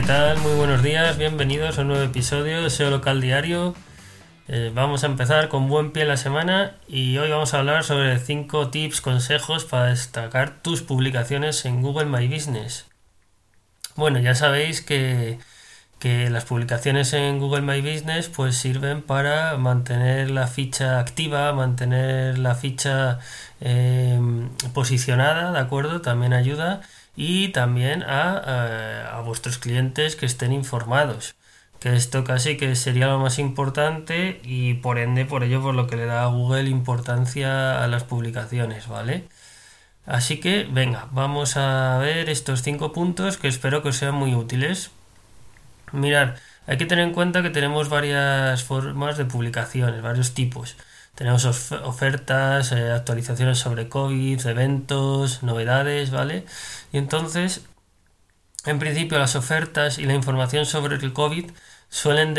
¿Qué tal? Muy buenos días, bienvenidos a un nuevo episodio de SEO Local Diario. Eh, vamos a empezar con buen pie la semana y hoy vamos a hablar sobre 5 tips, consejos para destacar tus publicaciones en Google My Business. Bueno, ya sabéis que, las publicaciones en Google My Business pues sirven para mantener la ficha activa, mantener la ficha eh, posicionada, ¿de acuerdo? También ayuda y también a, a, vuestros clientes que estén informados que esto casi que sería lo más importante y por ende por ello por lo que le da a Google importancia a las publicaciones, ¿vale? Así que venga, vamos a ver estos cinco puntos que espero que os sean muy útiles. Mirar, hay que tener en cuenta que tenemos varias formas de publicaciones, varios tipos. Tenemos ofertas, eh, actualizaciones sobre COVID, eventos, novedades, ¿vale? Y entonces, en principio, las ofertas y la información sobre el COVID suelen,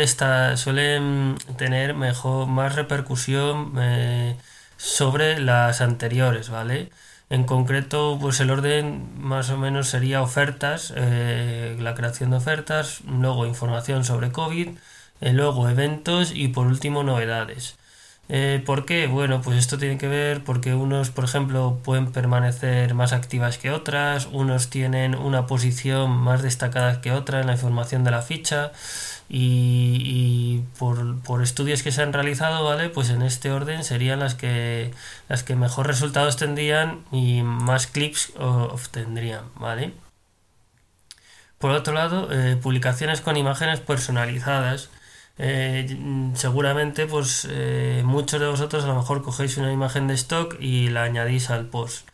suelen tener mejor, más repercusión eh, sobre las anteriores, ¿vale? En concreto, pues el orden más o menos sería ofertas, eh, la creación de ofertas, luego información sobre COVID, luego eventos y por último novedades. Eh, ¿Por qué? Bueno, pues esto tiene que ver porque unos, por ejemplo, pueden permanecer más activas que otras, unos tienen una posición más destacada que otra en la información de la ficha y, por, estudios que se han realizado, ¿vale? Pues en este orden serían las que, las que mejor resultados tendrían y más clics obtendrían, ¿vale? Por otro lado, eh, publicaciones con imágenes personalizadas eh, seguramente pues eh, muchos de vosotros a lo mejor cogéis una imagen de stock y la añadís al post.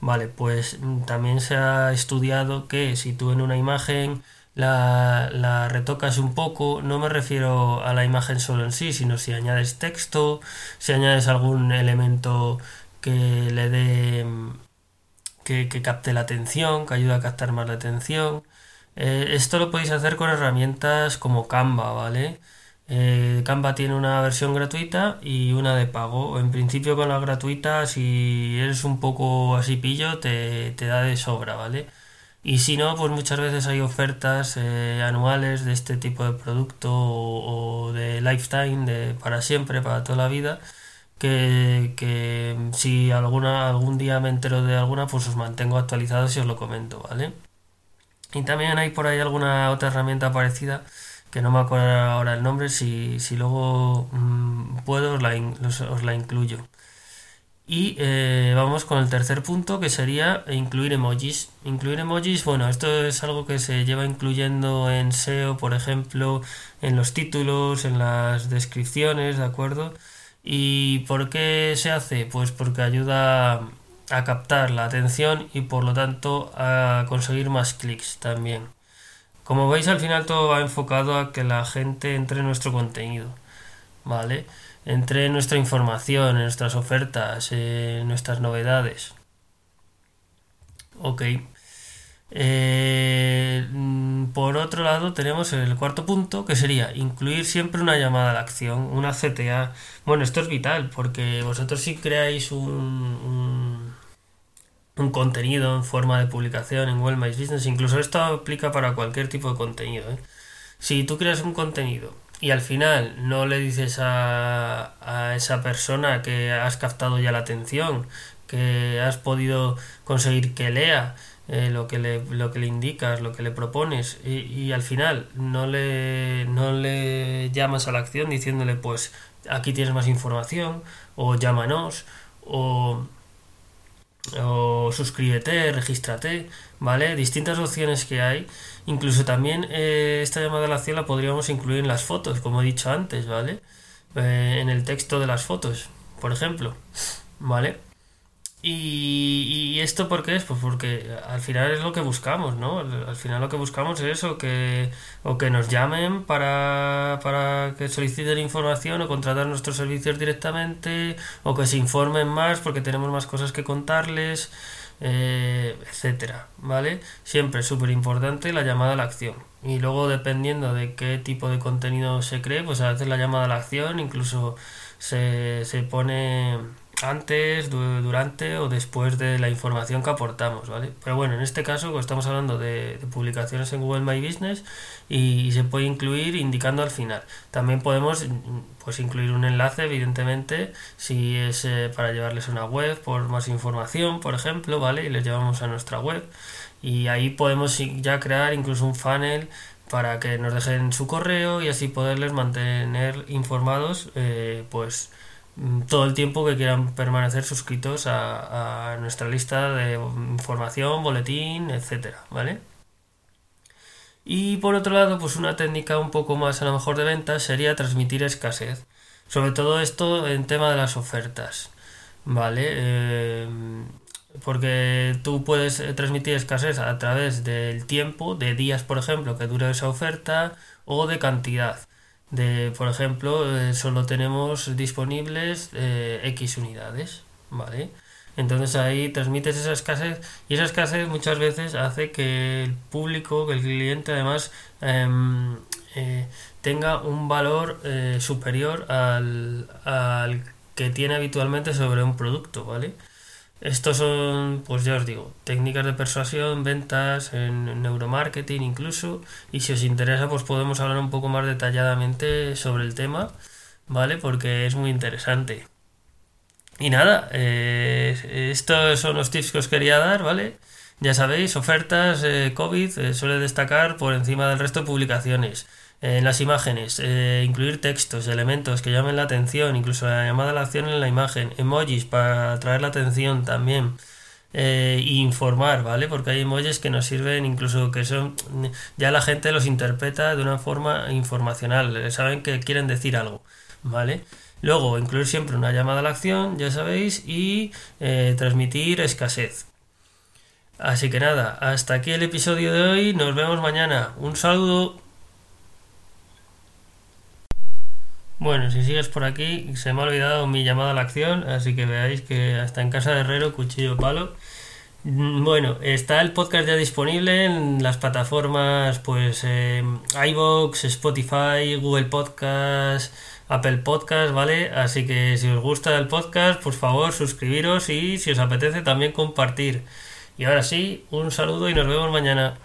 Vale, pues mm, también se ha estudiado que si tú en una imagen la, la, retocas un poco, no me refiero a la imagen solo en sí, sino si añades texto, si añades algún elemento que le dé, mm, que, que capte la atención, que ayude a captar más la atención. Eh, esto lo podéis hacer con herramientas como Canva, ¿vale? Eh, Canva tiene una versión gratuita y una de pago. En principio con la gratuita, si eres un poco así pillo, te, da de sobra, ¿vale? Y si no, pues muchas veces hay ofertas eh, anuales de este tipo de producto o, de lifetime, de para siempre, para toda la vida, que, que si alguna, algún día me entero de alguna, pues os mantengo actualizados y os lo comento, ¿vale? Y también hay por ahí alguna otra herramienta parecida que no me acuerdo ahora el nombre, si, si luego mm, puedo os la, incluyo. Y eh, vamos con el tercer punto que sería incluir emojis. Incluir emojis, bueno, esto es algo que se lleva incluyendo en SEO, por ejemplo, en los títulos, en las descripciones, ¿de acuerdo? ¿Y por qué se hace? Pues porque ayuda a captar la atención y por lo tanto a conseguir más clics también. Como veis, al final todo va enfocado a que la gente entre en nuestro contenido, ¿vale? Entre en nuestra información, en nuestras ofertas, en nuestras novedades. Ok. Eh, por otro lado, tenemos el cuarto punto que sería incluir siempre una llamada a la acción, una CTA. Bueno, esto es vital porque vosotros si creáis un un contenido en forma de publicación en Google My Business. Incluso esto aplica para cualquier tipo de contenido. ¿eh? Si tú creas un contenido y al final no le dices a, a esa persona que has captado ya la atención, que has podido conseguir que lea eh, lo, que le, lo que le indicas, lo que le propones, y, y al final no le, no le llamas a la acción diciéndole pues aquí tienes más información, o llámanos, o o suscríbete, regístrate, ¿vale? Distintas opciones que hay. Incluso también eh, esta llamada a la la podríamos incluir en las fotos, como he dicho antes, ¿vale? Eh, en el texto de las fotos, por ejemplo, ¿vale? Y, esto por qué es? Pues porque al final es lo que buscamos, ¿no? Al final lo que buscamos es eso, que o que nos llamen para, para que soliciten información o contratar nuestros servicios directamente, o que se informen más porque tenemos más cosas que contarles, eh, etcétera, ¿vale? Siempre súper importante la llamada a la acción. Y luego dependiendo de qué tipo de contenido se cree, pues a veces la llamada a la acción incluso se, se pone antes, durante o después de la información que aportamos, ¿vale? Pero bueno, en este caso pues, estamos hablando de, publicaciones en Google My Business y, se puede incluir indicando al final. También podemos pues incluir un enlace, evidentemente, si es eh, para llevarles a una web por más información, por ejemplo, ¿vale? Y les llevamos a nuestra web y ahí podemos ya crear incluso un funnel para que nos dejen su correo y así poderles mantener informados, eh, pues Mm, todo el tiempo que quieran permanecer suscritos a, nuestra lista de información, boletín, etcétera, ¿vale? Y por otro lado, pues una técnica un poco más a lo mejor de ventas sería transmitir escasez. Sobre todo esto en tema de las ofertas, ¿vale? Eh, porque tú puedes eh, transmitir escasez a través del tiempo, de días, por ejemplo, que dure esa oferta, o de cantidad de, por ejemplo, eh, solo tenemos disponibles eh, X unidades, ¿vale? Entonces ahí transmites esa escasez y esa escasez muchas veces hace que el público, que el cliente además em, eh, tenga un valor superior al, al que tiene habitualmente sobre un producto, ¿vale? Estos son, pues ya os digo, técnicas de persuasión, ventas, en neuromarketing incluso. Y si os interesa, pues podemos hablar un poco más detalladamente sobre el tema, ¿vale? Porque es muy interesante. Y nada, eh, estos son los tips que os quería dar, ¿vale? Ya sabéis, ofertas, eh, COVID eh, suele destacar por encima del resto de publicaciones en las imágenes, eh, incluir textos, elementos que llamen la atención, incluso la llamada a la acción en la imagen, emojis para atraer la atención también. Eh, informar, ¿vale? Porque hay emojis que nos sirven incluso que son ya la gente los interpreta de una forma informacional, eh, saben que quieren decir algo, ¿vale? Luego, incluir siempre una llamada a la acción, ya sabéis, y transmitir escasez. Así que nada, hasta aquí el episodio de hoy, nos vemos mañana. Un saludo. Bueno, si sigues por aquí, se me ha olvidado mi llamada a la acción, así que veáis que hasta en casa de herrero, cuchillo palo. Mm, bueno, está el podcast ya disponible en las plataformas, pues, eh, iVoox, Spotify, Google Podcast, Apple Podcast, ¿vale? Así que si os gusta el podcast, por favor, suscribiros y si os apetece también compartir. Y ahora sí, un saludo y nos vemos mañana.